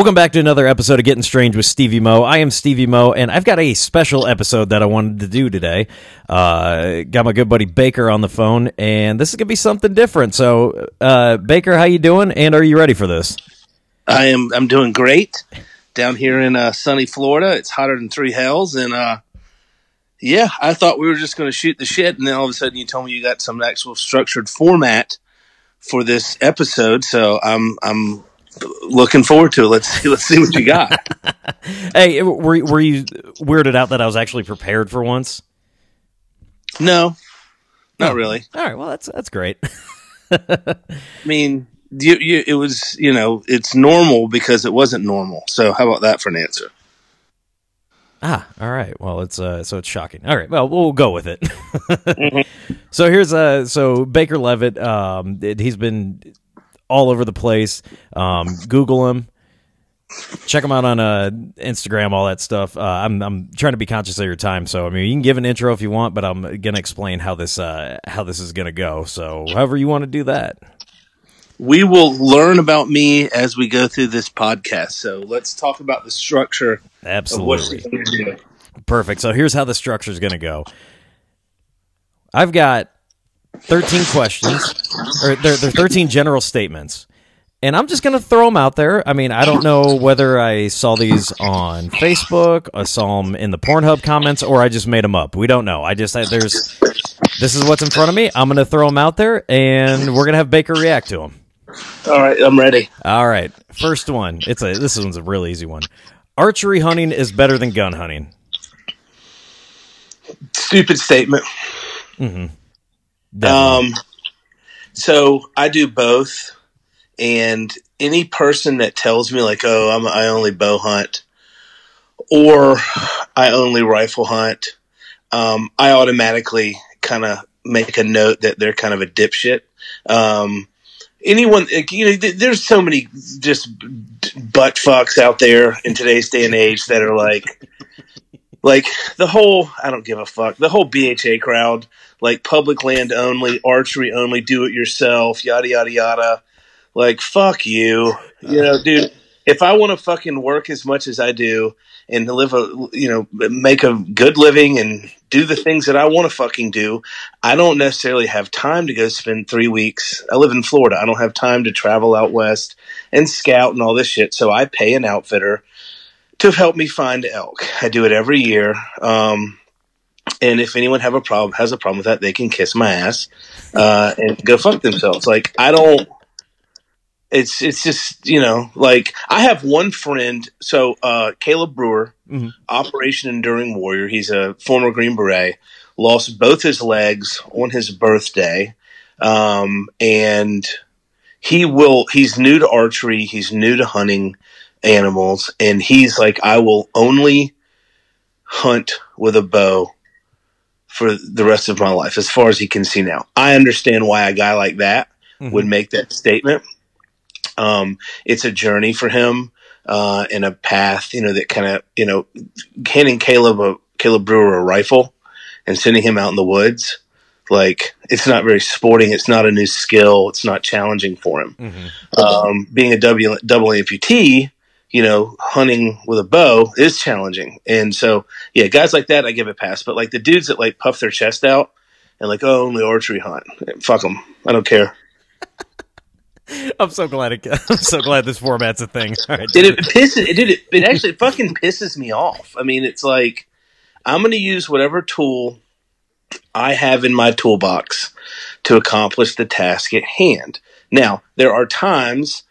Welcome back to another episode of Getting Strange with Stevie Mo. I am Stevie Mo, and I've got a special episode that I wanted to do today. Uh, got my good buddy Baker on the phone, and this is gonna be something different. So, uh, Baker, how you doing? And are you ready for this? I am. I'm doing great down here in uh, sunny Florida. It's hotter than three hells, and uh, yeah, I thought we were just going to shoot the shit, and then all of a sudden you told me you got some actual structured format for this episode. So I'm I'm looking forward to it. Let's see. Let's see what you got. hey, were were you weirded out that I was actually prepared for once? No, not really. All right. Well, that's that's great. I mean, you, you, it was you know it's normal because it wasn't normal. So how about that for an answer? Ah, all right. Well, it's uh, so it's shocking. All right. Well, we'll go with it. mm-hmm. So here's uh, so Baker Levitt. Um, he's been all over the place. Um, Google them. Check them out on uh, Instagram, all that stuff. Uh, I'm I'm trying to be conscious of your time, so I mean you can give an intro if you want, but I'm gonna explain how this uh, how this is gonna go. So however you want to do that, we will learn about me as we go through this podcast. So let's talk about the structure. Absolutely, perfect. So here's how the structure is gonna go. I've got 13 questions, or they're, they're 13 general statements. And I'm just going to throw them out there. I mean, I don't know whether I saw these on Facebook, I saw them in the Pornhub comments, or I just made them up. We don't know. I just, there's, this is what's in front of me. I'm going to throw them out there, and we're going to have Baker react to them. All right, I'm ready. All right, first one. It's a this one's a real easy one. Archery hunting is better than gun hunting. Stupid statement. Mm-hmm. Um, so I do both, and any person that tells me like, "Oh, I'm, I only bow hunt," or "I only rifle hunt," um, I automatically kind of make a note that they're kind of a dipshit. Um, anyone, you know, there's so many just butt fucks out there in today's day and age that are like, like the whole I don't give a fuck. The whole BHA crowd, like public land only, archery only, do it yourself, yada yada yada. Like fuck you, you know, dude. If I want to fucking work as much as I do and live a, you know, make a good living and do the things that I want to fucking do, I don't necessarily have time to go spend three weeks. I live in Florida. I don't have time to travel out west and scout and all this shit. So I pay an outfitter to help me find elk. I do it every year. Um, and if anyone have a problem, has a problem with that, they can kiss my ass uh, and go fuck themselves. Like I don't. It's it's just you know like I have one friend. So uh, Caleb Brewer, mm-hmm. Operation Enduring Warrior. He's a former Green Beret. Lost both his legs on his birthday, um, and he will. He's new to archery. He's new to hunting animals, and he's like, I will only hunt with a bow for the rest of my life, as far as he can see now. I understand why a guy like that mm-hmm. would make that statement. Um, it's a journey for him, uh, and a path, you know, that kind of, you know, handing Caleb a Caleb Brewer a rifle and sending him out in the woods. Like it's not very sporting. It's not a new skill. It's not challenging for him. Mm-hmm. Um, being a w, double amputee, you know, hunting with a bow is challenging. And so, yeah, guys like that, I give it a pass. But like the dudes that like puff their chest out and like, oh, only archery hunt, fuck them. I don't care. I'm so glad. It, I'm so glad this format's a thing. Right, it, it pisses. It did. It, it actually fucking pisses me off. I mean, it's like I'm going to use whatever tool I have in my toolbox to accomplish the task at hand. Now, there are times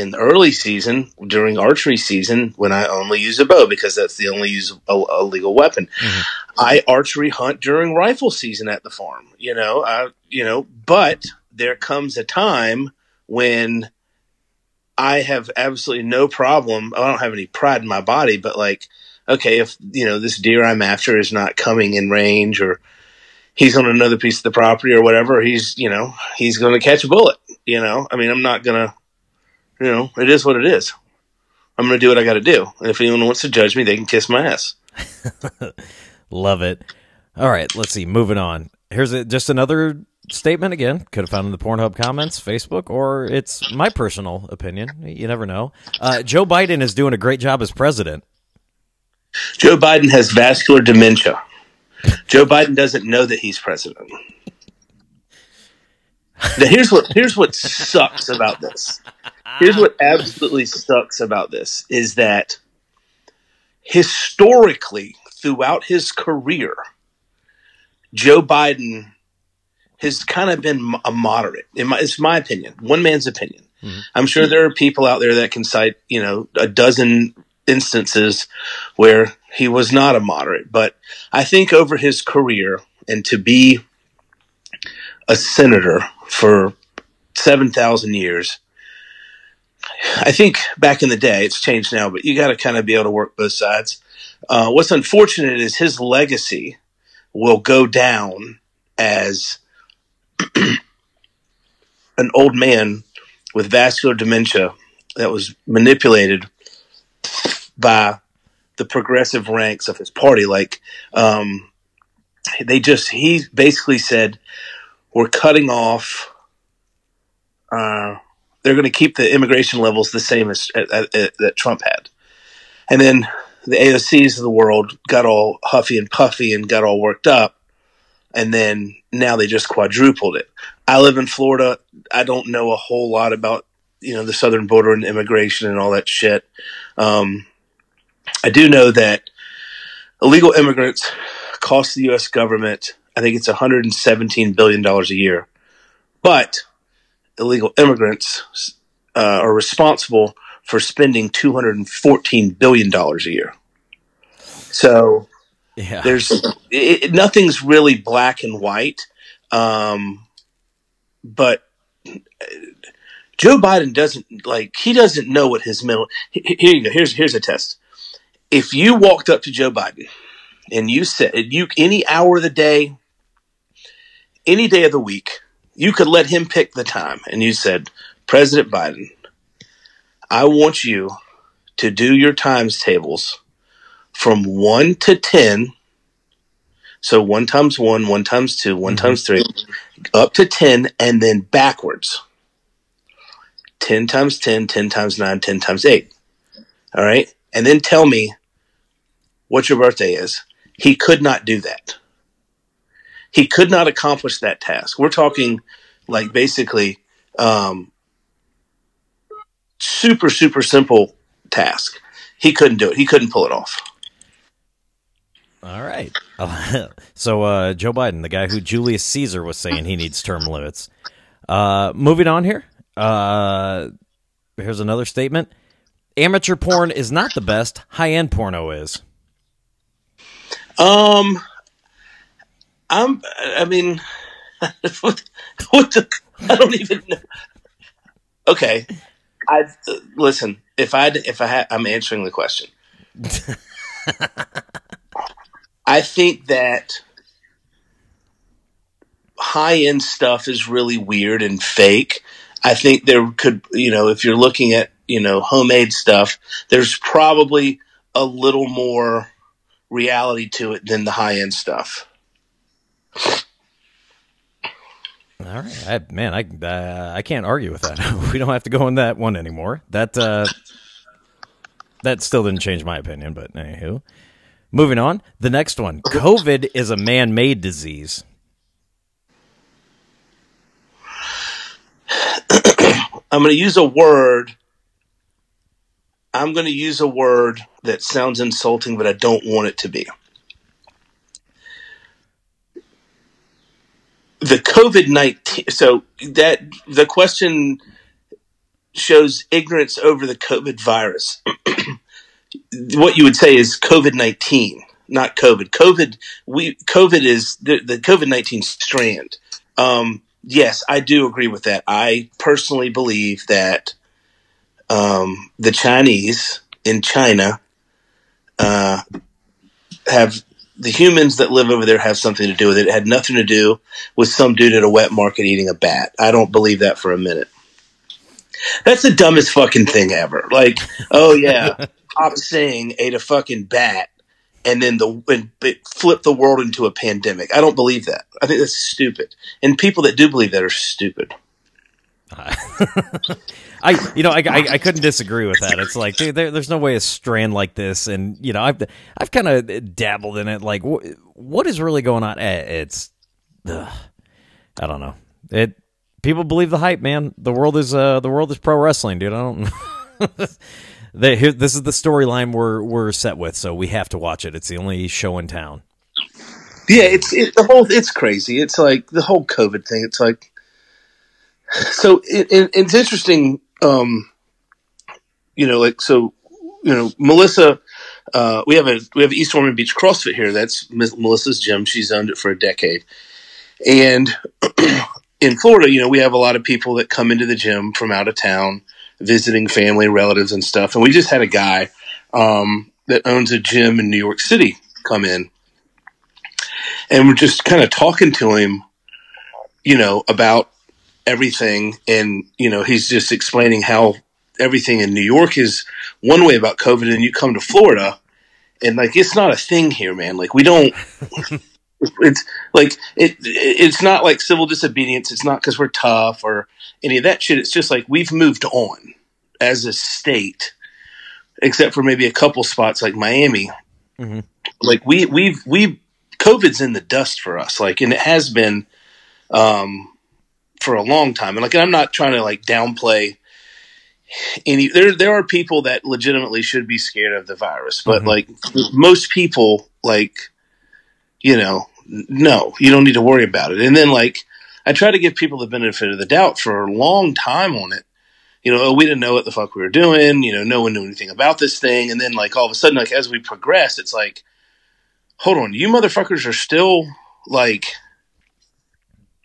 in the early season during archery season when I only use a bow because that's the only use a, a legal weapon. Mm-hmm. I archery hunt during rifle season at the farm. You know, I, you know, but there comes a time when I have absolutely no problem. I don't have any pride in my body, but like, okay, if you know this deer I'm after is not coming in range or he's on another piece of the property or whatever, he's you know he's going to catch a bullet. You know, I mean, I'm not gonna you know, it is what it is. I'm going to do what I got to do. And if anyone wants to judge me, they can kiss my ass. Love it. All right, let's see. Moving on. Here's a, just another statement again could have found in the Pornhub comments, Facebook, or it's my personal opinion. You never know. Uh, Joe Biden is doing a great job as president. Joe Biden has vascular dementia. Joe Biden doesn't know that he's president. Now here's what here's what sucks about this. Here's what absolutely sucks about this is that historically throughout his career, Joe Biden has kind of been a moderate. In my, it's my opinion, one man's opinion. Mm-hmm. I'm sure there are people out there that can cite, you know, a dozen instances where he was not a moderate. But I think over his career and to be a senator for 7,000 years, I think back in the day, it's changed now, but you got to kind of be able to work both sides. Uh, what's unfortunate is his legacy will go down as an old man with vascular dementia that was manipulated by the progressive ranks of his party. Like, um, they just, he basically said, we're cutting off, uh, they're going to keep the immigration levels the same as uh, uh, that Trump had. And then the AOCs of the world got all huffy and puffy and got all worked up. And then now they just quadrupled it. I live in Florida. I don't know a whole lot about, you know, the southern border and immigration and all that shit. Um, I do know that illegal immigrants cost the U.S. government, I think it's $117 billion a year. But illegal immigrants uh, are responsible for spending $214 billion a year. So yeah. there's it, nothing's really black and white. Um, but Joe Biden doesn't like, he doesn't know what his middle, here you go. Here's, here's a test. If you walked up to Joe Biden and you said you, any hour of the day, any day of the week, you could let him pick the time and you said, President Biden, I want you to do your times tables from one to 10. So one times one, one times two, one mm-hmm. times three, up to 10, and then backwards. 10 times 10, 10 times 9, 10 times 8. All right. And then tell me what your birthday is. He could not do that. He could not accomplish that task. We're talking like basically um, super super simple task. He couldn't do it. He couldn't pull it off. All right. so uh, Joe Biden, the guy who Julius Caesar was saying he needs term limits. Uh, moving on here. Uh, here's another statement. Amateur porn is not the best. High end porno is. Um, I'm. I mean, what, what the, I don't even know. Okay, I uh, listen. If I if I had, I'm answering the question. I think that high end stuff is really weird and fake. I think there could, you know, if you're looking at, you know, homemade stuff, there's probably a little more reality to it than the high end stuff. All right, I, man, I uh, I can't argue with that. we don't have to go on that one anymore. That uh, that still didn't change my opinion, but anywho, moving on. The next one: COVID is a man-made disease. I'm going to use a word. I'm going to use a word that sounds insulting, but I don't want it to be. The COVID nineteen. So that the question shows ignorance over the COVID virus. what you would say is COVID nineteen, not COVID. COVID we COVID is the, the COVID nineteen strand. Um, yes, I do agree with that. I personally believe that um, the Chinese in China uh, have the humans that live over there have something to do with it. It had nothing to do with some dude at a wet market eating a bat. I don't believe that for a minute. That's the dumbest fucking thing ever. Like, oh yeah, Pop Singh ate a fucking bat and then the and flip the world into a pandemic. I don't believe that. I think that's stupid. And people that do believe that are stupid. I, you know, I, I, I, couldn't disagree with that. It's like, dude, there, there's no way a strand like this, and you know, I've, I've kind of dabbled in it. Like, wh- what is really going on? Eh, it's, ugh, I don't know. It, people believe the hype, man. The world is, uh, the world is pro wrestling, dude. I don't. they, this is the storyline we're we're set with, so we have to watch it. It's the only show in town. Yeah, it's it, the whole. It's crazy. It's like the whole COVID thing. It's like so. It, it, it's interesting. Um, you know, like so. You know, Melissa. Uh, we have a we have East Ormond Beach CrossFit here. That's Melissa's gym. She's owned it for a decade, and in Florida, you know, we have a lot of people that come into the gym from out of town visiting family, relatives, and stuff. And we just had a guy um, that owns a gym in New York City come in, and we're just kind of talking to him, you know, about everything. And you know, he's just explaining how everything in New York is one way about COVID, and you come to Florida, and like it's not a thing here, man. Like we don't. it's like it it's not like civil disobedience it's not because we're tough or any of that shit it's just like we've moved on as a state except for maybe a couple spots like miami mm-hmm. like we we've we covid's in the dust for us like and it has been um for a long time and like i'm not trying to like downplay any there there are people that legitimately should be scared of the virus but mm-hmm. like most people like you know no, you don't need to worry about it. And then like I try to give people the benefit of the doubt for a long time on it. You know, oh, we didn't know what the fuck we were doing. You know, no one knew anything about this thing. And then like all of a sudden, like as we progress, it's like, hold on, you motherfuckers are still like,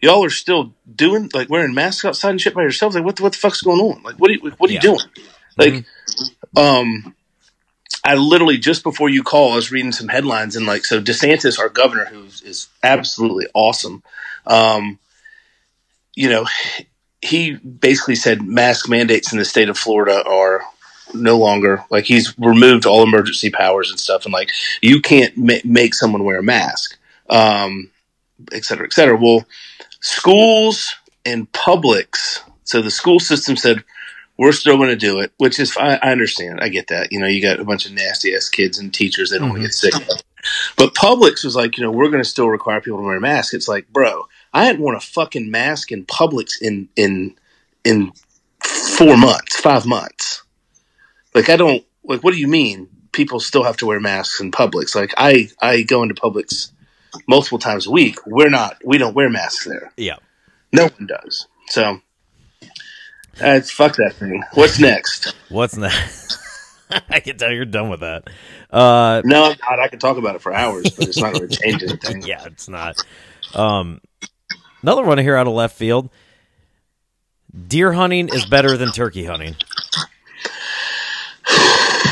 y'all are still doing like wearing masks outside and shit by yourselves. Like what the, what the fuck's going on? Like what are you, what are yeah. you doing? Like, mm-hmm. um, I literally just before you call, I was reading some headlines and like so DeSantis, our governor, who is absolutely awesome. Um, you know, he basically said mask mandates in the state of Florida are no longer like he's removed all emergency powers and stuff, and like you can't ma- make someone wear a mask, um, et cetera, et cetera. Well, schools and publics. So the school system said we're still going to do it, which is I, I, understand. I get that. You know, you got a bunch of nasty ass kids and teachers that don't mm-hmm. want to get sick. But Publix was like, you know, we're going to still require people to wear masks. It's like, bro, I hadn't worn a fucking mask in Publix in in in four months, five months. Like, I don't like. What do you mean? People still have to wear masks in Publix. Like, I I go into Publix multiple times a week. We're not. We don't wear masks there. Yeah, no one does. So uh, fuck that thing. What's next? What's next? I can tell you're done with that. Uh, no, I'm not. I can talk about it for hours, but it's not going to change anything. yeah, it's not. Um, another one here out of left field. Deer hunting is better than turkey hunting.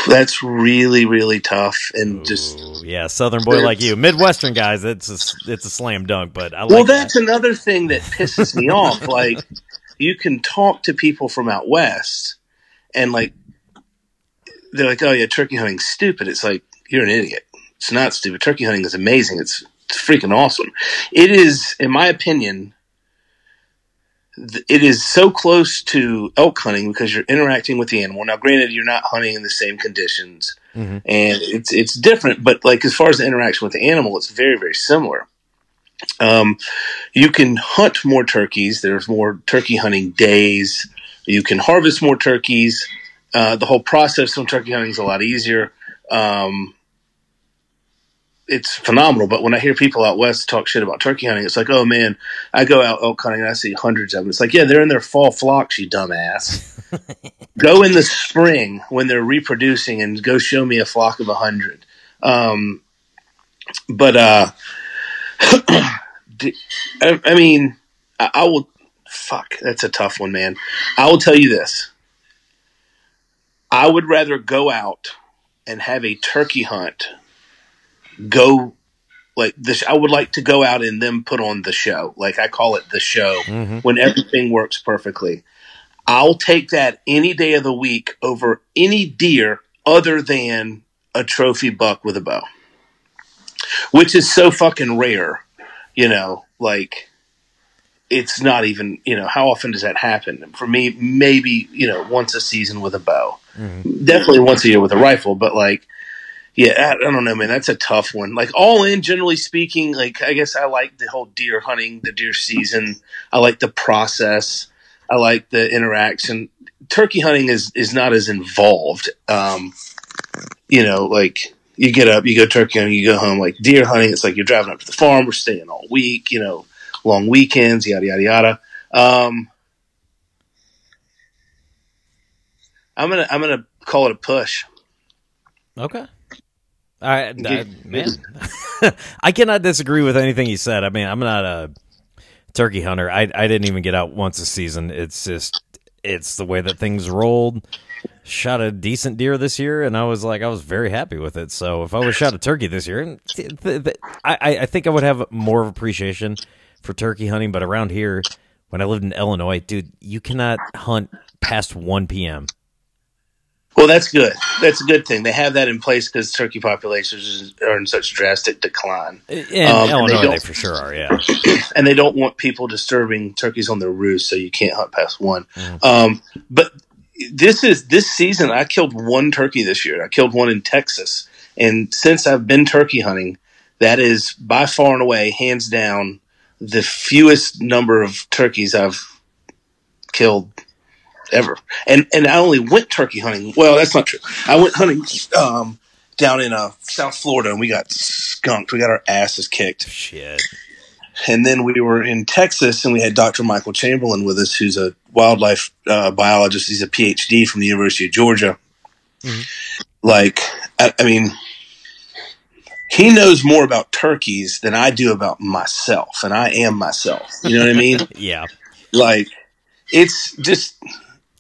That's really, really tough, and Ooh, just yeah, Southern boy like you, Midwestern guys, it's a, it's a slam dunk. But I like well, that's that. another thing that pisses me off. Like you can talk to people from out west and like they're like, oh yeah, turkey hunting's stupid. It's like you're an idiot. It's not stupid. Turkey hunting is amazing. It's, it's freaking awesome. It is, in my opinion, it is so close to elk hunting because you're interacting with the animal. Now, granted, you're not hunting in the same conditions, mm-hmm. and it's it's different. But like as far as the interaction with the animal, it's very very similar. Um, you can hunt more turkeys. There's more turkey hunting days. You can harvest more turkeys. Uh, the whole process of turkey hunting is a lot easier. Um, it's phenomenal. But when I hear people out west talk shit about turkey hunting, it's like, oh man, I go out elk hunting and I see hundreds of them. It's like, yeah, they're in their fall flocks, you dumbass. go in the spring when they're reproducing and go show me a flock of a hundred. Um, but uh, I, mean, I, I will. Fuck, that's a tough one, man. I will tell you this. I would rather go out and have a turkey hunt. Go like this. I would like to go out and then put on the show. Like I call it the show mm-hmm. when everything works perfectly. I'll take that any day of the week over any deer other than a trophy buck with a bow. which is so fucking rare. You know, like it's not even you know how often does that happen? For me, maybe you know once a season with a bow, mm-hmm. definitely once a year with a rifle. But like, yeah, I, I, don't know, man. That's a tough one. Like all in, generally speaking, like I guess I like the whole deer hunting, the deer season. I like the process. I like the interaction. Turkey hunting is is not as involved. Um, you know, like you get up, you go turkey hunting, you go home. Like deer hunting, it's like you're driving up to the farm, we're staying all week. You know, long weekends, yada yada yada. Um, I'm gonna I'm gonna call it a push. Okay. I, I man, I cannot disagree with anything he said. I mean, I'm not a turkey hunter. I I didn't even get out once a season. It's just it's the way that things rolled. Shot a decent deer this year, and I was like, I was very happy with it. So if I was shot a turkey this year, I I think I would have more of appreciation for turkey hunting. But around here, when I lived in Illinois, dude, you cannot hunt past one p.m. Well, that's good. That's a good thing. They have that in place because turkey populations are in such drastic decline. In um, Illinois, they, they, for sure are. Yeah, and they don't want people disturbing turkeys on their roost, so you can't hunt past one. Mm-hmm. Um, but this is this season. I killed one turkey this year. I killed one in Texas, and since I've been turkey hunting, that is by far and away, hands down, the fewest number of turkeys I've killed ever. And and I only went turkey hunting. Well, that's not true. I went hunting um, down in uh, South Florida, and we got skunked. We got our asses kicked. Shit. And then we were in Texas, and we had Dr. Michael Chamberlain with us, who's a wildlife uh, biologist. He's a PhD from the University of Georgia. Mm-hmm. Like, I, I mean, he knows more about turkeys than I do about myself, and I am myself. You know what I mean? yeah. Like, it's just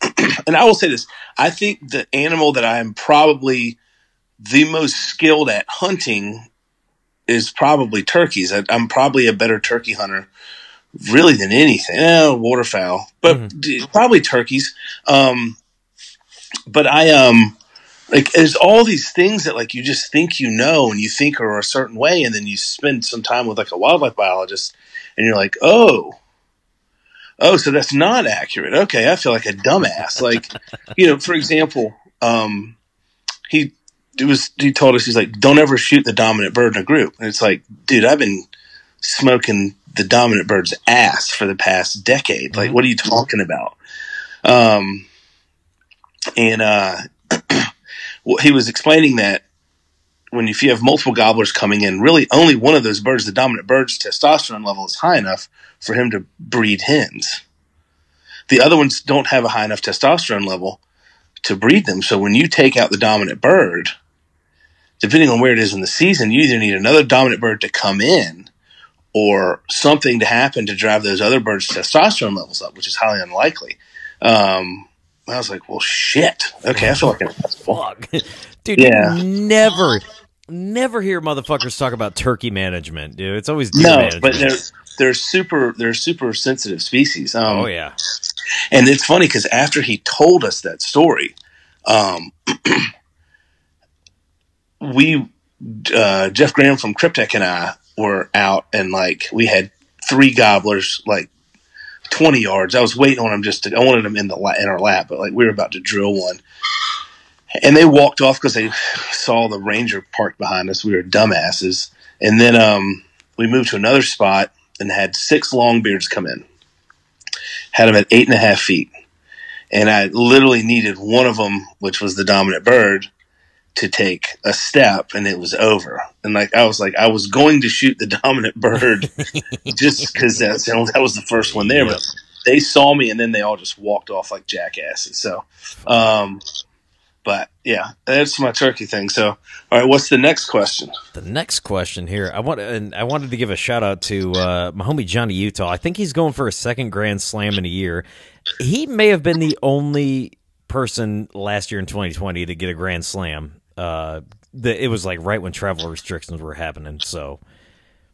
and I will say this: I think the animal that I am probably the most skilled at hunting is probably turkeys. I, am probably a better turkey hunter, really, than anything. Eh, waterfowl, but mm-hmm. probably turkeys. Um, but I um like there's all these things that like you just think you know and you think are a certain way, and then you spend some time with like a wildlife biologist, and you're like, oh oh, so that's not accurate. Okay, I feel like a dumbass. Like, you know, for example, um, he it was he told us he's like, don't ever shoot the dominant bird in a group. And it's like, dude, I've been smoking the dominant bird's ass for the past decade. Like, what are you talking about? Um, and uh, he was explaining that when if you have multiple gobblers coming in, really only one of those birds, the dominant bird's testosterone level is high enough for him to breed hens. The other ones don't have a high enough testosterone level to breed them. So when you take out the dominant bird, depending on where it is in the season, you either need another dominant bird to come in or something to happen to drive those other birds' testosterone levels up, which is highly unlikely. Um, I was like, well, shit. Okay, I feel like a fuck. Dude, yeah. never, never hear motherfuckers talk about turkey management, dude. It's always no, management. but they're they're super they're super sensitive species. Um, oh yeah, and it's funny because after he told us that story, um, we uh, Jeff Graham from Kryptek and I were out and like we had three gobblers like 20 yards. I was waiting on them just to, I wanted them in the in our lap, but like we were about to drill one and they walked off because they saw the ranger parked behind us. We were dumbasses. And then um, we moved to another spot and had six longbeards come in. Had them at eight and a half feet. And I literally needed one of them, which was the dominant bird, to take a step and it was over. And like, I was like, I was going to shoot the dominant bird just because that, that was the first one there. But they saw me and then they all just walked off like jackasses. So, um, but yeah, that's my turkey thing. So, all right, what's the next question? The next question here, I want and I wanted to give a shout out to uh, my homie Johnny Utah. I think he's going for a second Grand Slam in a year. He may have been the only person last year in 2020 to get a Grand Slam. Uh, the, it was like right when travel restrictions were happening. So,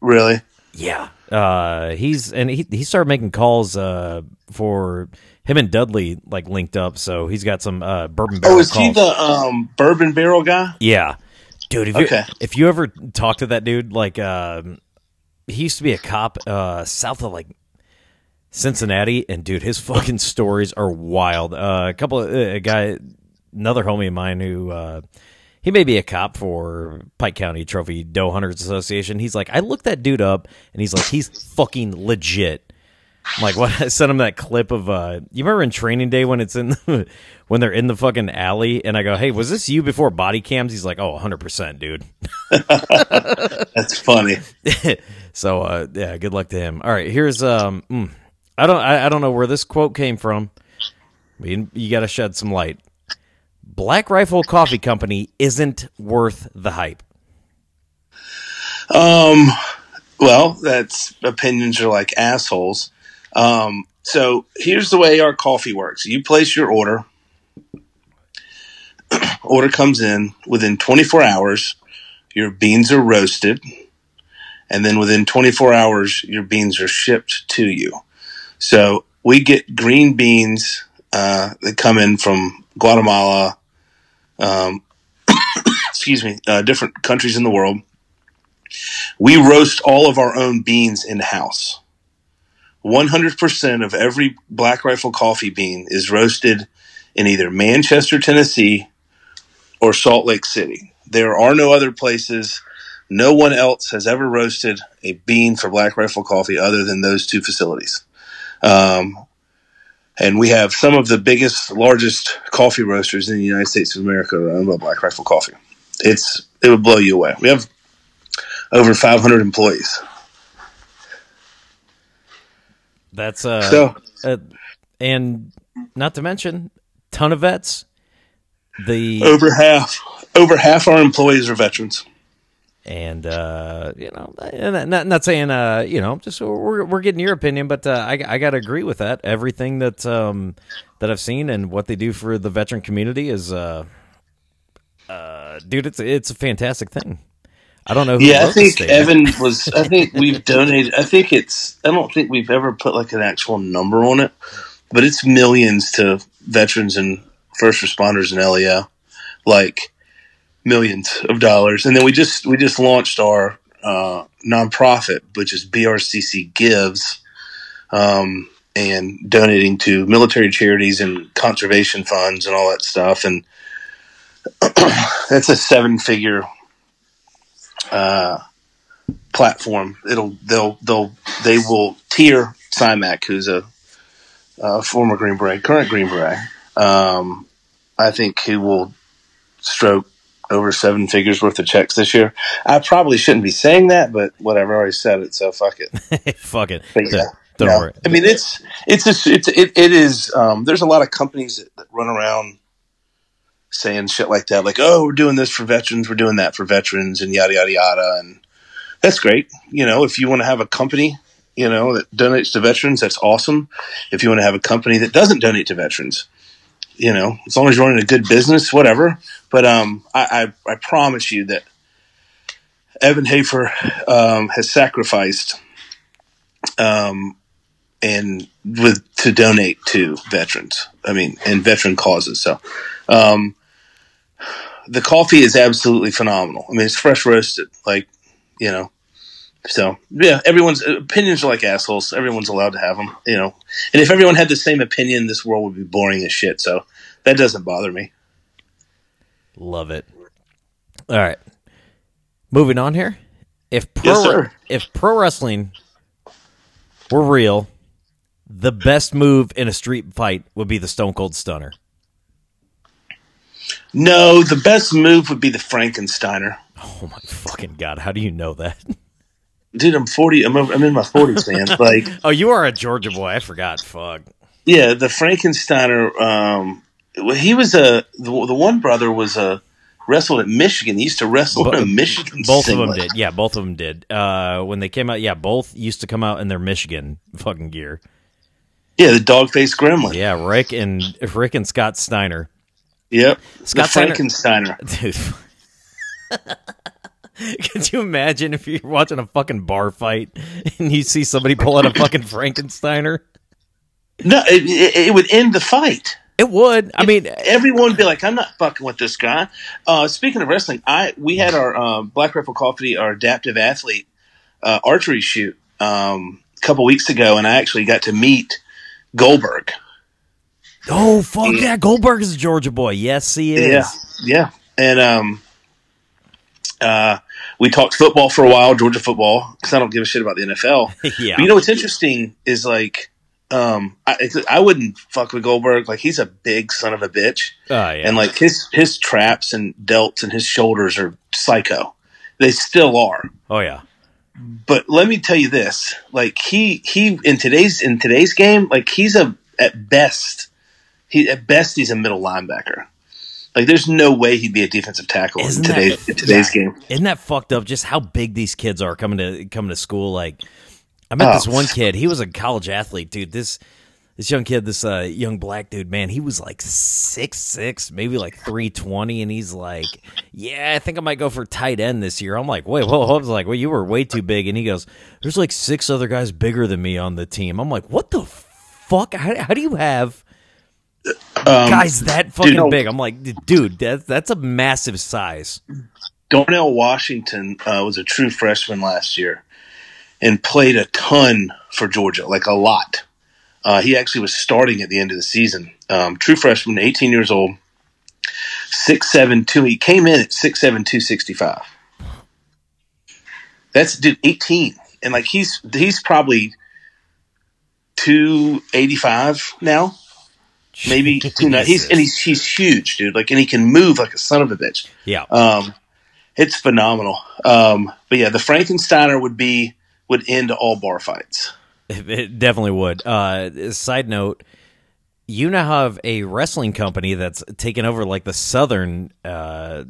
really, yeah, uh, he's and he he started making calls uh, for him and Dudley like linked up, so he's got some uh, bourbon barrel. Oh, is calls. he the um, bourbon barrel guy? Yeah. dude. If okay. you, if you ever talk to that dude, like uh, he used to be a cop uh, south of like Cincinnati, and dude, his fucking stories are wild. Uh, a couple of uh, a guy, another homie of mine who uh, he may be a cop for Pike County Trophy Doe Hunters Association. He's like, I looked that dude up, and he's like, he's fucking legit. Like, what? I sent him that clip of uh, you remember in Training Day when it's in the, when they're in the fucking alley, and I go, hey, was this you before body cams? He's like, oh, 100 percent, dude. That's funny. so uh, yeah, good luck to him. All right, here's um. Mm, I don't I, I don't know where this quote came from. You, you got to shed some light. Black Rifle Coffee Company isn't worth the hype. Um, well, that's opinions are like assholes. Um, so here's the way our coffee works: you place your order. order comes in within 24 hours. Your beans are roasted, and then within 24 hours, your beans are shipped to you. So we get green beans uh, that come in from Guatemala, um, excuse me, uh, different countries in the world. We roast all of our own beans in house. 100% of every Black Rifle coffee bean is roasted in either Manchester, Tennessee or Salt Lake City. There are no other places. No one else has ever roasted a bean for Black Rifle coffee other than those two facilities. Um, and we have some of the biggest, largest coffee roasters in the United States of America run by Black Rifle Coffee. It's it would blow you away. We have over 500 employees. That's uh, so, uh, and not to mention ton of vets. The over half, over half our employees are veterans and uh, you know, not not saying uh, you know, just we're we're getting your opinion, but uh, I I got to agree with that. Everything that um, that I've seen and what they do for the veteran community is, uh, uh, dude, it's it's a fantastic thing. I don't know. yeah, I think Evan was. I think we've donated. I think it's. I don't think we've ever put like an actual number on it, but it's millions to veterans and first responders in LEO. Like millions of dollars. And then we just we just launched our uh, nonprofit, which is BRCC Gives, um, and donating to military charities and conservation funds and all that stuff. And that's a seven figure uh, platform. It'll they'll they'll they will tier Cymac, who's a, a former Green Beret, current Green Beret. Um, I think he will stroke over seven figures worth of checks this year. I probably shouldn't be saying that, but whatever. I already said it, so fuck it. fuck it. But yeah, don't no. worry. I mean, it's it's a, it's it, it is. Um, there's a lot of companies that, that run around saying shit like that, like, "Oh, we're doing this for veterans, we're doing that for veterans," and yada yada yada, and that's great. You know, if you want to have a company, you know, that donates to veterans, that's awesome. If you want to have a company that doesn't donate to veterans, you know, as long as you're running a good business, whatever. But um, I, I, I promise you that Evan Hafer um, has sacrificed um, and with to donate to veterans. I mean, and veteran causes. So, um, the coffee is absolutely phenomenal. I mean, it's fresh roasted, like you know. So yeah, everyone's opinions are like assholes. Everyone's allowed to have them, you know. And if everyone had the same opinion, this world would be boring as shit. So that doesn't bother me. Love it. All right, moving on here. If pro yes, if pro wrestling were real, the best move in a street fight would be the Stone Cold Stunner. No, the best move would be the Frankensteiner. Oh my fucking god! How do you know that? dude, I'm 40. I'm, I'm in my 40s, man. Like, oh, you are a Georgia boy. I forgot. Fuck. Yeah, the Frankensteiner. Um, he was a the, the one brother was a wrestled at Michigan. He used to wrestle Bo- in Michigan. Both singlet. of them did. Yeah, both of them did. Uh, when they came out, yeah, both used to come out in their Michigan fucking gear. Yeah, the dog face gremlin. Yeah, Rick and Rick and Scott Steiner. Yep, Scott Frankensteiner. Dude. Could you imagine if you're watching a fucking bar fight and you see somebody pull out a fucking Frankensteiner? No, it, it, it would end the fight. It would. I mean, everyone would be like, "I'm not fucking with this guy." Uh, speaking of wrestling, I we had our uh, Black Rifle Coffee, our adaptive athlete uh, archery shoot um, a couple weeks ago, and I actually got to meet Goldberg. Oh fuck yeah, Goldberg is a Georgia boy. Yes, he is. Yeah, yeah, and um, uh, we talked football for a while, Georgia football, because I don't give a shit about the NFL. yeah, but you know what's interesting is like um, I, I wouldn't fuck with Goldberg. Like he's a big son of a bitch. Oh, yeah. And like his his traps and delts and his shoulders are psycho. They still are. Oh yeah. But let me tell you this: like he he in today's in today's game, like he's a at best he at best he's a middle linebacker. Like there's no way he'd be a defensive tackle Isn't in today's that, in today's yeah. game. Isn't that fucked up? Just how big these kids are coming to coming to school. Like I met oh. this one kid. He was a college athlete, dude. This this young kid, this uh, young black dude, man, he was like six six, maybe like three twenty, and he's like, "Yeah, I think I might go for tight end this year." I'm like, "Wait, whoa!" I was like, "Well, you were way too big," and he goes, "There's like six other guys bigger than me on the team." I'm like, "What the fuck? How, how do you have?" Um, guys that fucking dude, big. I'm like, dude, that's that's a massive size. Darnell Washington uh, was a true freshman last year and played a ton for Georgia, like a lot. Uh, he actually was starting at the end of the season. Um, true freshman, 18 years old, six seven two. He came in at six seven two sixty five. That's dude, 18, and like he's he's probably 285 now maybe two He's and he's he's huge, dude. Like, and he can move like a son of a bitch. Yeah. Um, it's phenomenal. Um, but yeah, the Frankensteiner would be would end all bar fights. It definitely would. Uh, side note, you now have a wrestling company that's taken over like the southern uh,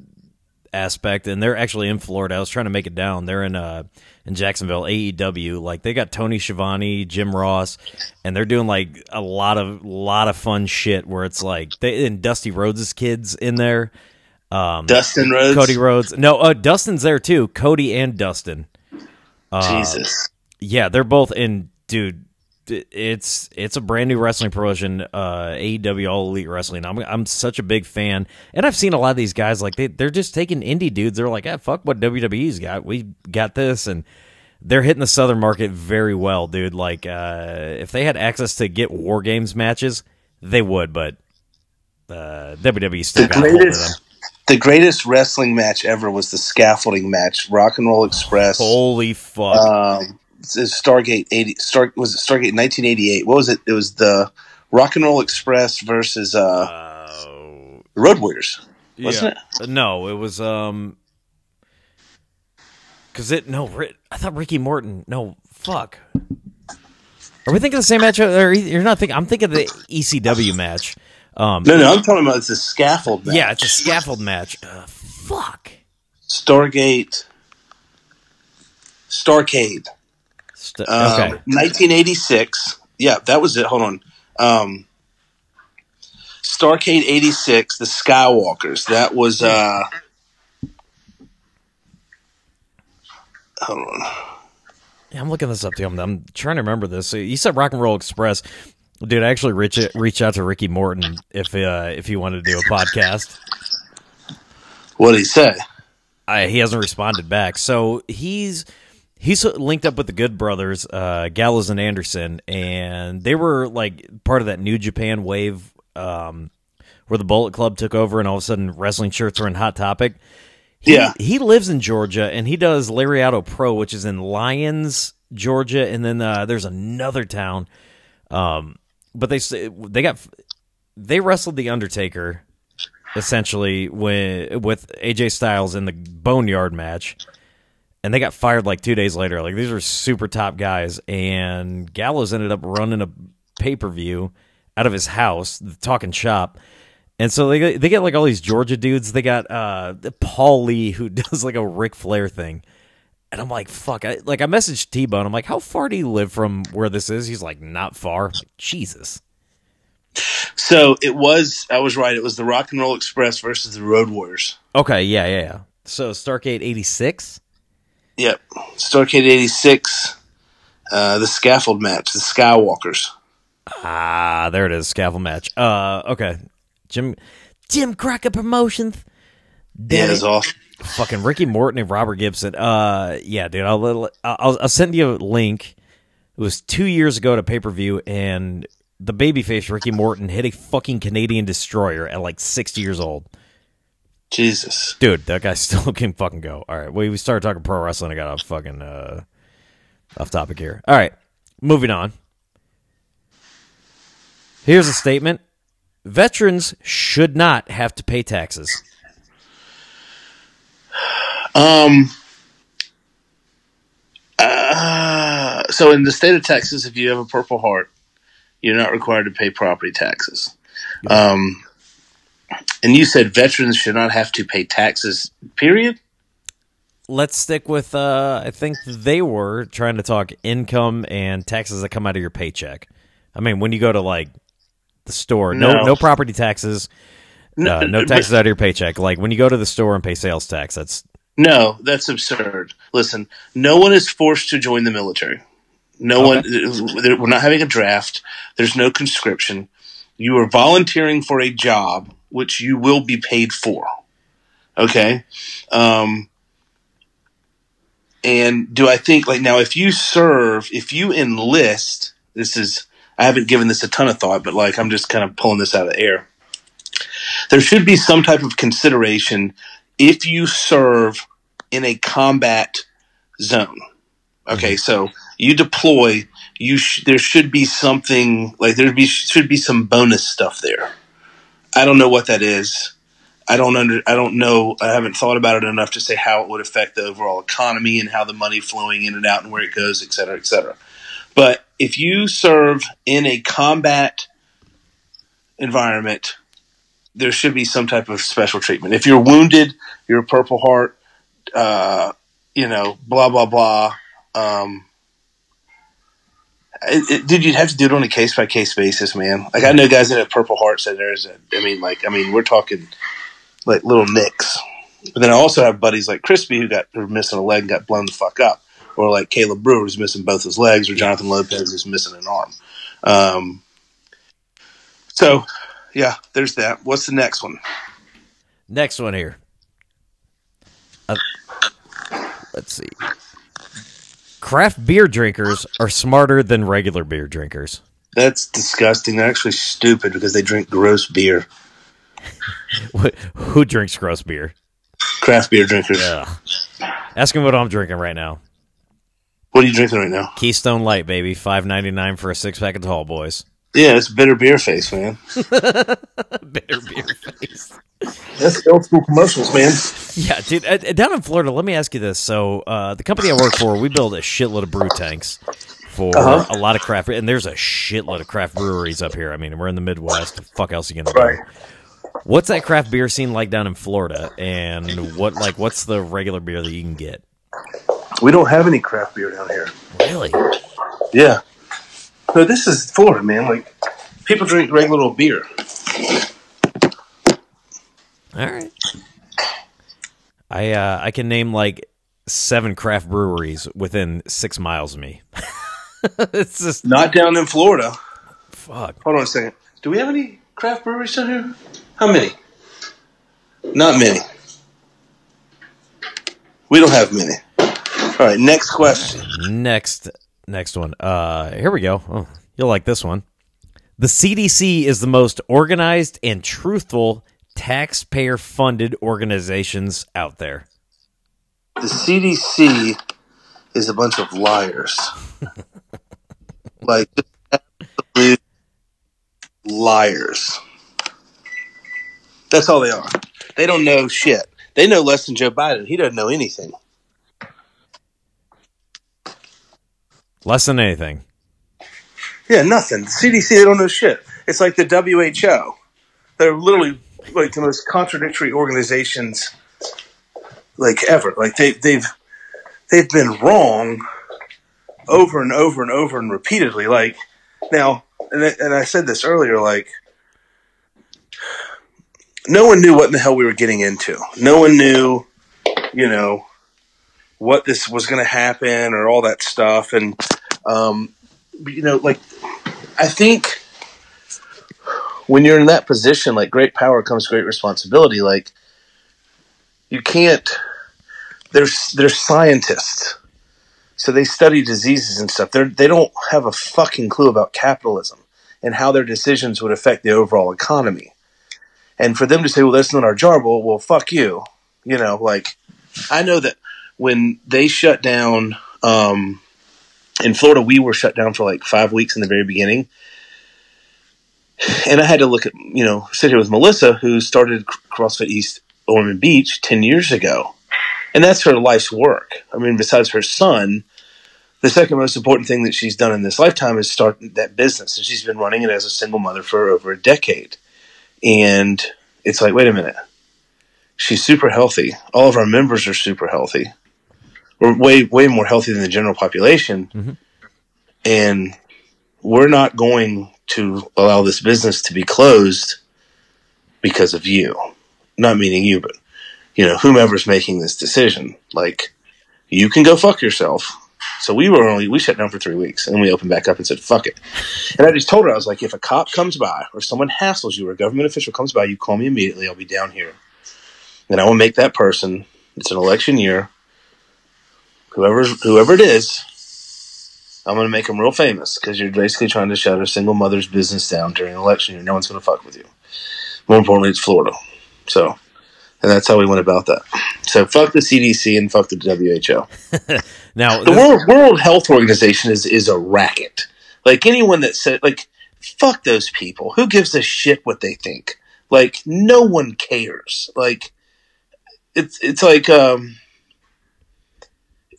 aspect, and they're actually in Florida. I was trying to make it down. They're in uh in Jacksonville, AEW. Like they got Tony Schiavone, Jim Ross, and they're doing like a lot of lot of fun shit where it's like they and Dusty Rhodes' kids in there. Um, Dustin Rhodes, Cody Rhodes. No, uh, Dustin's there too. Cody and Dustin. Uh, Jesus. Yeah, they're both in. Dude, it's it's a brand new wrestling promotion, uh, AEW All Elite Wrestling. I'm I'm such a big fan, and I've seen a lot of these guys like they they're just taking indie dudes. They're like, ah, fuck what WWE's got. We got this, and they're hitting the southern market very well, dude. Like, uh, if they had access to get War Games matches, they would, but uh, WWE still the got greatest, The greatest wrestling match ever was the scaffolding match, Rock and Roll Express. Holy fuck! Um, Stargate eighty Star was it Stargate nineteen eighty eight. What was it? It was the Rock and Roll Express versus uh, uh Road Warriors, wasn't yeah. it? No, it was um because it no I thought Ricky Morton. No, fuck. Are we thinking the same match? Or you're not thinking? I'm thinking the ECW match. Um, no, no, I'm talking about it's a scaffold match. Yeah, it's a scaffold match. Uh, fuck. Stargate. Starcade. Um, okay. 1986. Yeah, that was it. Hold on. Um, Starcade 86, The Skywalkers. That was. Uh, hold on. Yeah, I'm looking this up too. I'm, I'm trying to remember this. You said Rock and Roll Express. Dude, I actually reach reach out to Ricky Morton if uh, if he wanted to do a podcast. What did he say? I, he hasn't responded back. So he's he's linked up with the Good Brothers, uh, Gallows and Anderson, and they were like part of that New Japan wave um, where the Bullet Club took over, and all of a sudden wrestling shirts were in Hot Topic. He, yeah, he lives in Georgia, and he does Lariato Pro, which is in Lyons, Georgia, and then uh, there's another town. Um, but they they got they wrestled the Undertaker essentially when with AJ Styles in the Boneyard match and they got fired like two days later. Like these are super top guys, and Gallows ended up running a pay per view out of his house, the talking shop. And so they get, they get like all these Georgia dudes. They got uh, Paul Lee who does like a Ric Flair thing, and I'm like, fuck. I, like I messaged T Bone. I'm like, how far do you live from where this is? He's like, not far. Like, Jesus. So it was. I was right. It was the Rock and Roll Express versus the Road Warriors. Okay. Yeah. Yeah. Yeah. So Starcade '86. Yep. Starcade 86, uh, the scaffold match, the Skywalkers. Ah, there it is. Scaffold match. Uh, okay. Jim, Jim Crockett Promotions. Yeah, it's awesome. Fucking Ricky Morton and Robert Gibson. Uh, yeah, dude. I'll I'll, I'll send you a link. It was two years ago to pay per view, and the babyface Ricky Morton hit a fucking Canadian destroyer at like sixty years old. Jesus, dude, that guy still can fucking go. All right, we we started talking pro wrestling. I got off fucking uh, off topic here. All right, moving on. Here's a statement: Veterans should not have to pay taxes. Um. Uh, so in the state of Texas, if you have a Purple Heart, you're not required to pay property taxes. Um, and you said veterans should not have to pay taxes. Period. Let's stick with. Uh, I think they were trying to talk income and taxes that come out of your paycheck. I mean, when you go to like the store, no, no, no property taxes, uh, no taxes out of your paycheck. Like when you go to the store and pay sales tax, that's no, that's absurd. Listen, no one is forced to join the military. No okay. one. We're not having a draft. There's no conscription. You are volunteering for a job which you will be paid for. Okay. Um, and do I think like now if you serve, if you enlist, this is I haven't given this a ton of thought, but like I'm just kind of pulling this out of the air. There should be some type of consideration if you serve in a combat zone. Okay, so you deploy, you sh- there should be something like there be should be some bonus stuff there. I don't know what that is. I don't under I don't know. I haven't thought about it enough to say how it would affect the overall economy and how the money flowing in and out and where it goes, et cetera, et cetera. But if you serve in a combat environment, there should be some type of special treatment. If you're wounded, you're a Purple Heart, uh, you know, blah blah blah. Um, it, it, did you have to do it on a case by case basis, man? Like I know guys that have Purple Hearts, and there's, a, I mean, like I mean, we're talking like little nicks. But then I also have buddies like Crispy who got who missing a leg and got blown the fuck up, or like Caleb Brewer who's missing both his legs, or Jonathan Lopez who's missing an arm. Um, so, yeah, there's that. What's the next one? Next one here. Uh, let's see. Craft beer drinkers are smarter than regular beer drinkers. That's disgusting. They're actually stupid because they drink gross beer. Who drinks gross beer? Craft beer drinkers. Yeah. Ask him what I'm drinking right now. What are you drinking right now? Keystone Light, baby. Five ninety nine for a six pack of tall boys. Yeah, it's bitter beer face, man. bitter beer face. That's old school commercials, man. Yeah, dude. Uh, down in Florida, let me ask you this. So, uh, the company I work for, we build a shitload of brew tanks for uh-huh. a lot of craft, and there's a shitload of craft breweries up here. I mean, we're in the Midwest. The fuck else are you gonna right. do? What's that craft beer scene like down in Florida? And what like what's the regular beer that you can get? We don't have any craft beer down here. Really? Yeah. No, this is Florida, man. Like people drink regular old beer. All right. I uh, I can name like seven craft breweries within six miles of me. it's just not down in Florida. Fuck. Hold on a second. Do we have any craft breweries down here? How many? Not many. We don't have many. All right, next question. Next, next one. Uh, here we go. Oh, you'll like this one. The CDC is the most organized and truthful taxpayer funded organizations out there? The CDC is a bunch of liars. like, liars. That's all they are. They don't know shit. They know less than Joe Biden. He doesn't know anything. Less than anything. Yeah, nothing. CDC, they don't know shit. It's like the WHO. They're literally like the most contradictory organizations like ever. Like they they've they've been wrong over and over and over and repeatedly. Like now, and and I said this earlier. Like no one knew what in the hell we were getting into. No one knew, you know, what this was going to happen or all that stuff. And um, you know, like I think when you're in that position, like great power comes great responsibility. Like you can't. There's there's scientists, so they study diseases and stuff. They're, they don't have a fucking clue about capitalism and how their decisions would affect the overall economy. And for them to say, "Well, that's not our job," well, well, fuck you. You know, like I know that when they shut down um, in Florida, we were shut down for like five weeks in the very beginning. And I had to look at, you know, sit here with Melissa, who started CrossFit East Ormond Beach 10 years ago. And that's her life's work. I mean, besides her son, the second most important thing that she's done in this lifetime is start that business. And she's been running it as a single mother for over a decade. And it's like, wait a minute. She's super healthy. All of our members are super healthy. We're way, way more healthy than the general population. Mm-hmm. And we're not going to allow this business to be closed because of you. Not meaning you, but you know, whomever's making this decision. Like, you can go fuck yourself. So we were only we shut down for three weeks and we opened back up and said fuck it. And I just told her I was like, if a cop comes by or someone hassles you or a government official comes by, you call me immediately. I'll be down here, and I will make that person. It's an election year. Whoever whoever it is, I'm going to make them real famous because you're basically trying to shut a single mother's business down during an election year. No one's going to fuck with you. More importantly, it's Florida. So, and that's how we went about that. So, fuck the CDC and fuck the WHO. now, the World, World Health Organization is, is a racket. Like anyone that said, like, fuck those people. Who gives a shit what they think? Like, no one cares. Like, it's, it's like, um,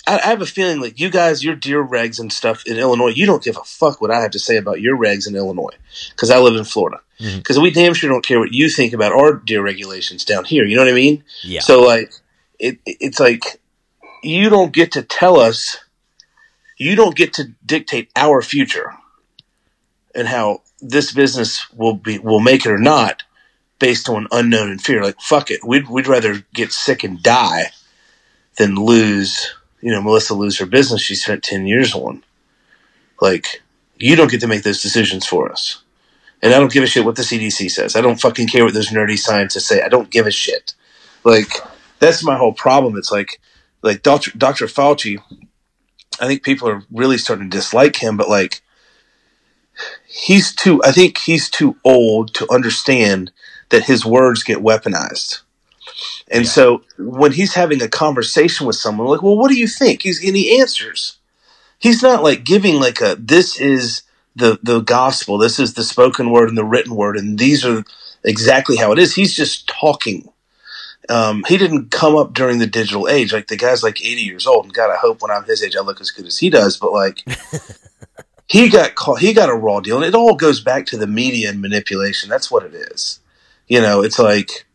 I, I, have a feeling like you guys, your deer regs and stuff in Illinois, you don't give a fuck what I have to say about your regs in Illinois because I live in Florida. Because mm-hmm. we damn sure don't care what you think about our deer regulations down here. You know what I mean? Yeah. So like, it, it's like you don't get to tell us, you don't get to dictate our future and how this business will be will make it or not based on unknown and fear. Like fuck it, we'd we'd rather get sick and die than lose you know, Melissa lose her business she spent 10 years on. Like, you don't get to make those decisions for us. And I don't give a shit what the CDC says. I don't fucking care what those nerdy scientists say. I don't give a shit. Like, that's my whole problem. It's like, like Dr. Dr. Fauci, I think people are really starting to dislike him, but like, he's too, I think he's too old to understand that his words get weaponized. And yeah. so when he's having a conversation with someone, like, well, what do you think? He's and he answers. He's not like giving like a this is the the gospel, this is the spoken word and the written word, and these are exactly how it is. He's just talking. Um, he didn't come up during the digital age. Like the guy's like 80 years old, and God, I hope when I'm his age I look as good as he does. But like, he got caught. He got a raw deal, and it all goes back to the media and manipulation. That's what it is. You know, it's like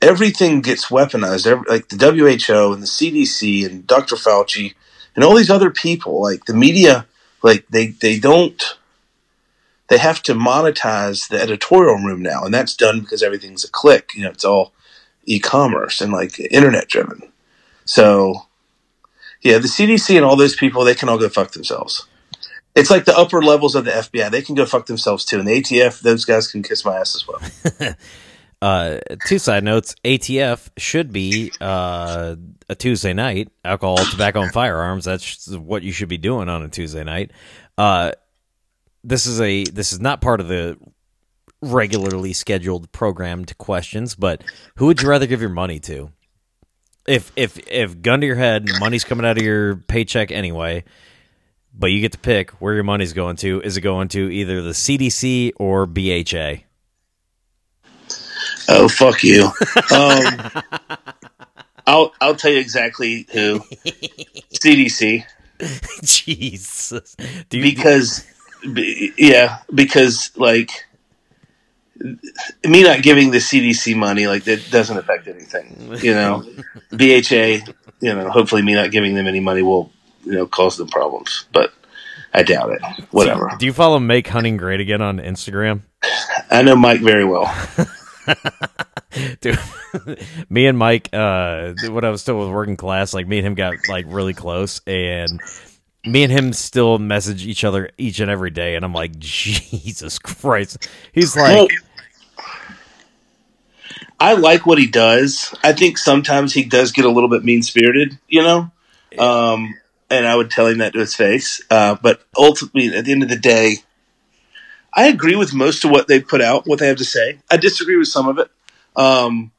everything gets weaponized. Every, like the WHO and the CDC and Dr. Fauci and all these other people, like the media, like they they don't. They have to monetize the editorial room now, and that's done because everything's a click. You know, it's all e-commerce and like internet driven. So, yeah, the CDC and all those people, they can all go fuck themselves. It's like the upper levels of the FBI; they can go fuck themselves too. And the ATF, those guys can kiss my ass as well. Uh, two side notes: ATF should be uh, a Tuesday night. Alcohol, tobacco, and firearms. That's what you should be doing on a Tuesday night. Uh, this is a this is not part of the regularly scheduled programmed questions, but who would you rather give your money to? If if if gun to your head, money's coming out of your paycheck anyway, but you get to pick where your money's going to. Is it going to either the CDC or BHA? Oh fuck you. Um, I'll I'll tell you exactly who. CDC. Jesus. You, because be, yeah, because like me not giving the CDC money like that doesn't affect anything. You know, BHA. You know, hopefully me not giving them any money will you know cause them problems, but I doubt it. Whatever. Do you follow Make Hunting Great Again on Instagram? I know Mike very well. Dude, me and Mike, uh, when I was still with working class, like me and him got like really close, and me and him still message each other each and every day, and I'm like, Jesus Christ, he's like. Well, I like what he does. I think sometimes he does get a little bit mean spirited, you know. Um, and I would tell him that to his face. Uh, but ultimately, at the end of the day, I agree with most of what they put out, what they have to say. I disagree with some of it. Um,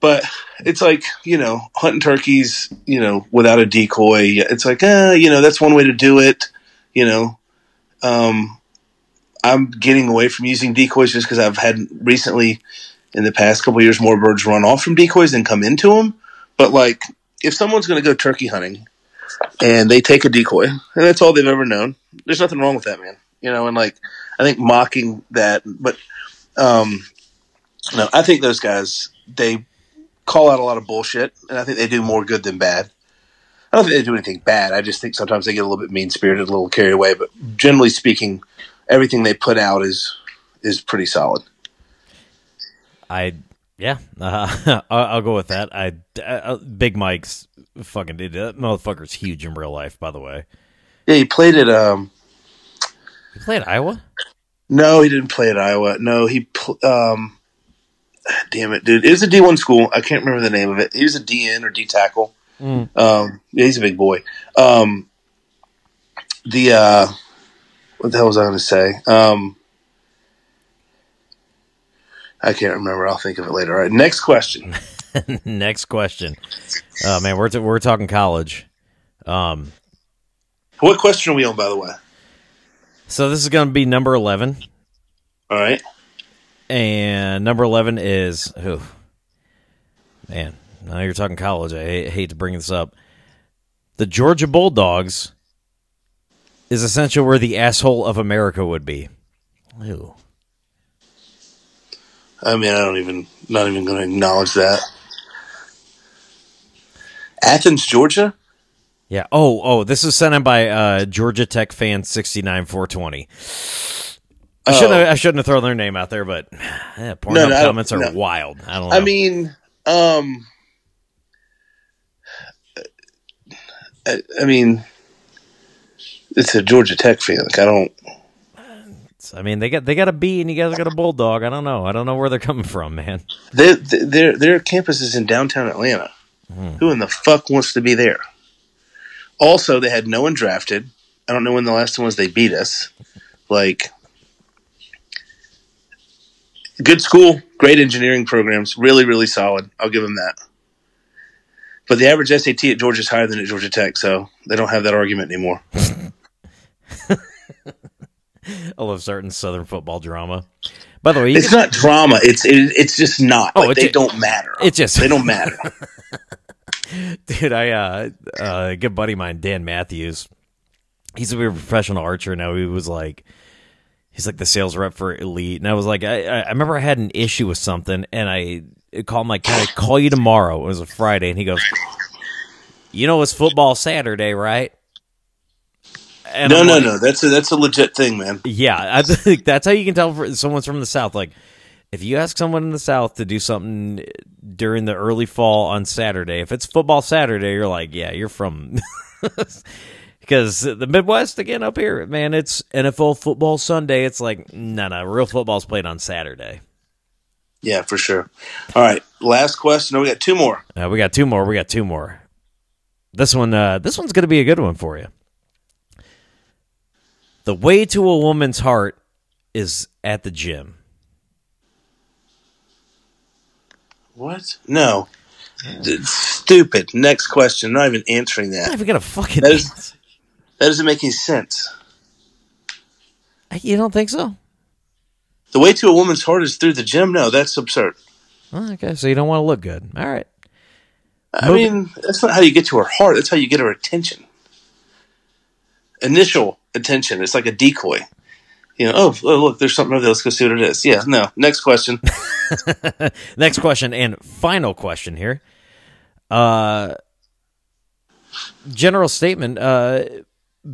but it's like, you know, hunting turkeys, you know, without a decoy. It's like, uh, you know, that's one way to do it. You know, um, I'm getting away from using decoys just because I've had recently in the past couple years more birds run off from decoys than come into them. But like, if someone's going to go turkey hunting and they take a decoy and that's all they've ever known, there's nothing wrong with that, man. You know, and like, I think mocking that, but um, no, I think those guys they call out a lot of bullshit, and I think they do more good than bad. I don't think they do anything bad. I just think sometimes they get a little bit mean spirited, a little carried away. But generally speaking, everything they put out is is pretty solid. I yeah, uh, I'll, I'll, go with that. I uh, Big Mike's fucking did that motherfucker's huge in real life. By the way, yeah, he played at um, he played at Iowa. No, he didn't play at Iowa. No, he pl- um, damn it, dude, it was a D one school. I can't remember the name of it. He was a DN or D tackle. Mm. Um, yeah, he's a big boy. Um, the uh, what the hell was I going to say? Um, I can't remember. I'll think of it later. All right, next question. next question. Oh man, we're t- we're talking college. Um, what question are we on, by the way? So this is going to be number eleven. All right. And number eleven is who? Man, now you're talking college. I hate, hate to bring this up. The Georgia Bulldogs is essentially where the asshole of America would be. Ew. I mean, I don't even, not even going to acknowledge that. Athens, Georgia. Yeah. Oh, oh, this is sent in by uh, Georgia Tech fan sixty nine four twenty. I shouldn't. Have, I shouldn't have thrown their name out there, but yeah, Pornhub no, no, comments are no. wild. I don't. Know. I mean, um, I, I, mean, it's a Georgia Tech fan. Like I don't. I mean, they got they got a B, and you guys got a bulldog. I don't know. I don't know where they're coming from, man. Their their their campus is in downtown Atlanta. Hmm. Who in the fuck wants to be there? Also, they had no one drafted. I don't know when the last time was they beat us. Like, good school, great engineering programs, really, really solid. I'll give them that. But the average SAT at Georgia is higher than at Georgia Tech, so they don't have that argument anymore. I love certain Southern football drama. By the way, it's not drama. It's it, it's just not. Oh, like, they just, don't matter. It just they don't matter. Dude, I uh, uh, a good buddy of mine, Dan Matthews. He's a professional archer now. He was like, he's like the sales rep for Elite, and I was like, I, I remember I had an issue with something, and I called him like, "Can I call you tomorrow?" It was a Friday, and he goes, "You know, it's football Saturday, right?" And no, I'm no, like, no. That's a that's a legit thing, man. Yeah, I think that's how you can tell someone's from the South. Like, if you ask someone in the South to do something during the early fall on Saturday, if it's football Saturday, you're like, yeah, you're from. because the Midwest again up here, man, it's NFL football Sunday. It's like no, no, real football's played on Saturday. Yeah, for sure. All right, last question. We got two more. Uh, we got two more. We got two more. This one, uh, this one's going to be a good one for you. The way to a woman's heart is at the gym. What? No. Stupid. Next question. Not even answering that. I got a fucking. That, is, that doesn't make any sense. You don't think so? The way to a woman's heart is through the gym. No, that's absurd. Oh, okay, so you don't want to look good. All right. I Moving. mean, that's not how you get to her heart. That's how you get her attention. Initial attention. It's like a decoy you know, oh, oh, look, there's something over there. Let's go see what it is. Yeah, no. Next question. Next question and final question here. Uh, general statement. Uh,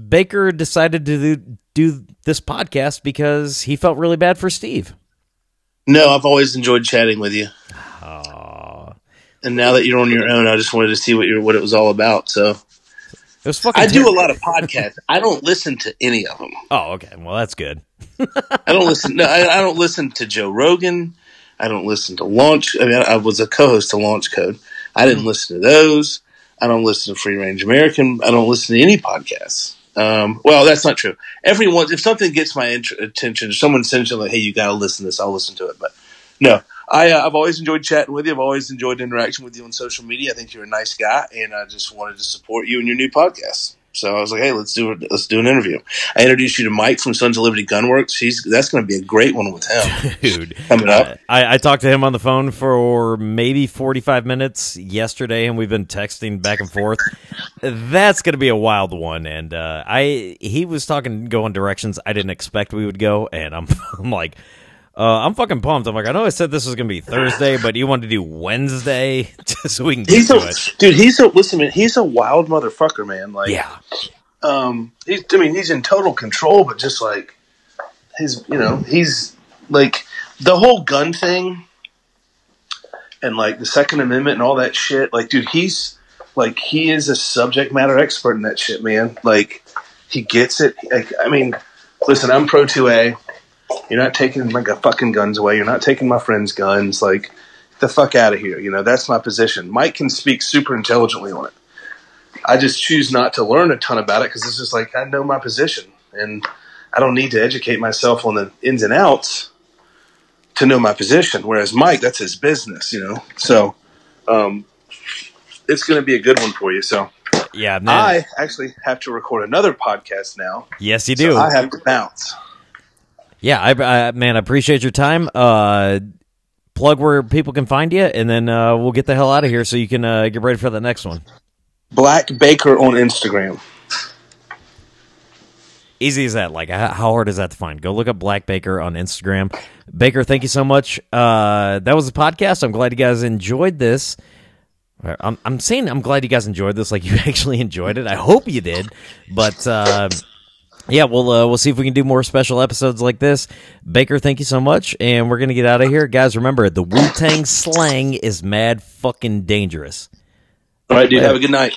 Baker decided to do, do this podcast because he felt really bad for Steve. No, I've always enjoyed chatting with you. And now that you're on your own, I just wanted to see what you what it was all about. So it was fucking. I do a lot of podcasts. I don't listen to any of them. Oh, okay. Well, that's good. I don't listen. No, I, I, don't listen to Joe Rogan. I don't listen to Launch. I mean, I was a co-host to Launch Code. I didn't listen to those. I don't listen to Free Range American. I don't listen to any podcasts. Um, well, that's not true. Everyone, if something gets my int- attention, someone sends you like, "Hey, you got to listen to this," I'll listen to it. But no, I, uh, I've always enjoyed chatting with you. I've always enjoyed interaction with you on social media. I think you're a nice guy, and I just wanted to support you in your new podcast. So I was like, hey, let's do it. Let's do an interview. I introduced you to Mike from Sons of Liberty Gunworks. He's that's going to be a great one with him, dude. Coming up, uh, I, I, talked to him on the phone for maybe forty five minutes yesterday, and we've been texting back and forth. That's going to be a wild one, and uh, I he was talking going directions I didn't expect we would go, and I'm I'm like. Uh, I'm fucking pumped. I'm like, I know I said this was gonna be Thursday, but you want to do Wednesday just so we can get he's to a, it, dude. He's a listen, man. He's a wild motherfucker, man. Like, yeah, um, he's. I mean, he's in total control, but just like his, you know, he's like the whole gun thing, and like the Second Amendment and all that shit. Like, dude, he's like he is a subject matter expert in that shit, man. Like, he gets it. Like, I mean, listen, I'm pro two A. You're not taking my fucking guns away. You're not taking my friends' guns. Like, the fuck out of here. You know, that's my position. Mike can speak super intelligently on it. I just choose not to learn a ton about it because it's just like I know my position and I don't need to educate myself on the ins and outs to know my position. Whereas Mike, that's his business, you know. So um, it's going to be a good one for you. So yeah, man. I actually have to record another podcast now. Yes, you do. So I have to bounce. Yeah, I, I man, I appreciate your time. Uh, plug where people can find you, and then uh, we'll get the hell out of here so you can uh, get ready for the next one. Black Baker on Instagram. Easy as that. Like, how hard is that to find? Go look up Black Baker on Instagram. Baker, thank you so much. Uh, that was the podcast. I'm glad you guys enjoyed this. I'm, I'm saying I'm glad you guys enjoyed this. Like, you actually enjoyed it. I hope you did. But uh, yeah, we'll uh, we'll see if we can do more special episodes like this. Baker, thank you so much, and we're gonna get out of here, guys. Remember, the Wu Tang slang is mad fucking dangerous. All right, dude. Have a good night.